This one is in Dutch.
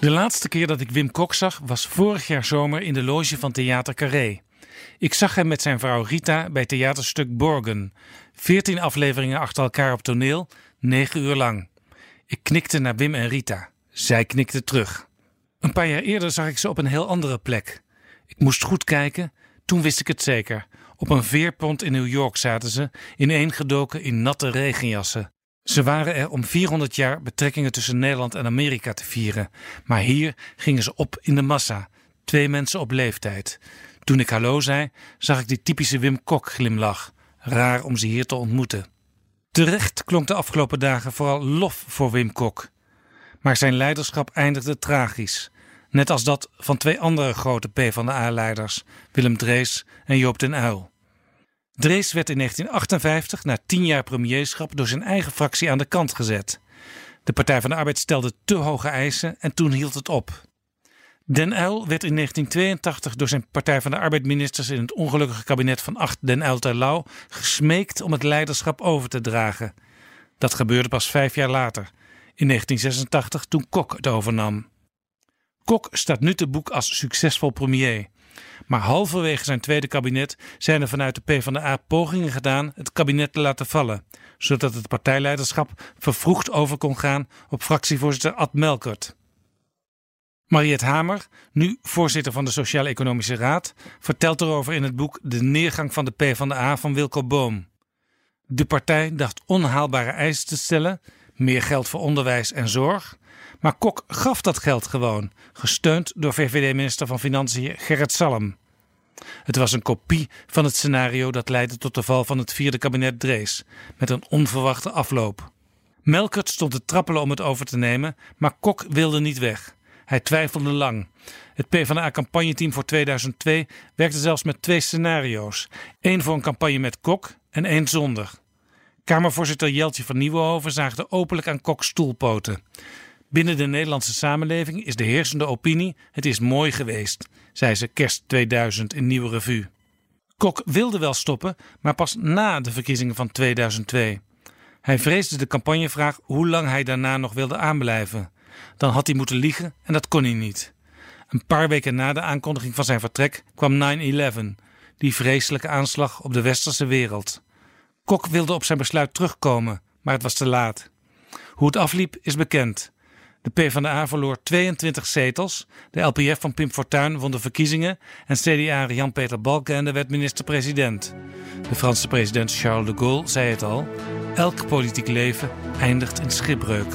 De laatste keer dat ik Wim Kok zag was vorig jaar zomer in de loge van Theater Carré. Ik zag hem met zijn vrouw Rita bij theaterstuk Borgen. Veertien afleveringen achter elkaar op toneel, negen uur lang. Ik knikte naar Wim en Rita. Zij knikte terug. Een paar jaar eerder zag ik ze op een heel andere plek. Ik moest goed kijken, toen wist ik het zeker. Op een veerpont in New York zaten ze, ineengedoken in natte regenjassen. Ze waren er om 400 jaar betrekkingen tussen Nederland en Amerika te vieren. Maar hier gingen ze op in de massa. Twee mensen op leeftijd. Toen ik hallo zei, zag ik die typische Wim Kok glimlach. Raar om ze hier te ontmoeten. Terecht klonk de afgelopen dagen vooral lof voor Wim Kok. Maar zijn leiderschap eindigde tragisch. Net als dat van twee andere grote PvdA-leiders, Willem Drees en Joop den Uyl. Drees werd in 1958, na tien jaar premierschap, door zijn eigen fractie aan de kant gezet. De Partij van de Arbeid stelde te hoge eisen en toen hield het op. Den Uyl werd in 1982 door zijn Partij van de Arbeid-ministers in het ongelukkige kabinet van Acht Den Uyl Terlouw gesmeekt om het leiderschap over te dragen. Dat gebeurde pas vijf jaar later, in 1986, toen Kok het overnam. Kok staat nu te boek als succesvol premier. Maar halverwege zijn tweede kabinet zijn er vanuit de PvdA pogingen gedaan het kabinet te laten vallen, zodat het partijleiderschap vervroegd over kon gaan op fractievoorzitter Ad Melkert. Mariette Hamer, nu voorzitter van de Sociaal-Economische Raad, vertelt erover in het boek De neergang van de PvdA van Wilco Boom. De partij dacht onhaalbare eisen te stellen, meer geld voor onderwijs en zorg, maar Kok gaf dat geld gewoon, gesteund door VVD-minister van Financiën Gerrit Salm. Het was een kopie van het scenario dat leidde tot de val van het vierde kabinet Drees, met een onverwachte afloop. Melkert stond te trappelen om het over te nemen, maar Kok wilde niet weg. Hij twijfelde lang. Het PvdA-campagneteam voor 2002 werkte zelfs met twee scenario's. één voor een campagne met Kok en één zonder. Kamervoorzitter Jeltje van Nieuwenhoven zaagde openlijk aan Koks stoelpoten. Binnen de Nederlandse samenleving is de heersende opinie: het is mooi geweest, zei ze kerst 2000 in Nieuwe Revue. Kok wilde wel stoppen, maar pas na de verkiezingen van 2002. Hij vreesde de campagnevraag hoe lang hij daarna nog wilde aanblijven. Dan had hij moeten liegen en dat kon hij niet. Een paar weken na de aankondiging van zijn vertrek kwam 9-11, die vreselijke aanslag op de westerse wereld. Kok wilde op zijn besluit terugkomen, maar het was te laat. Hoe het afliep is bekend. De PvdA verloor 22 zetels. De LPF van Pim Fortuyn won de verkiezingen. En CDA Jan-Peter Balkenende werd minister-president. De Franse president Charles de Gaulle zei het al. Elk politiek leven eindigt in schipbreuk.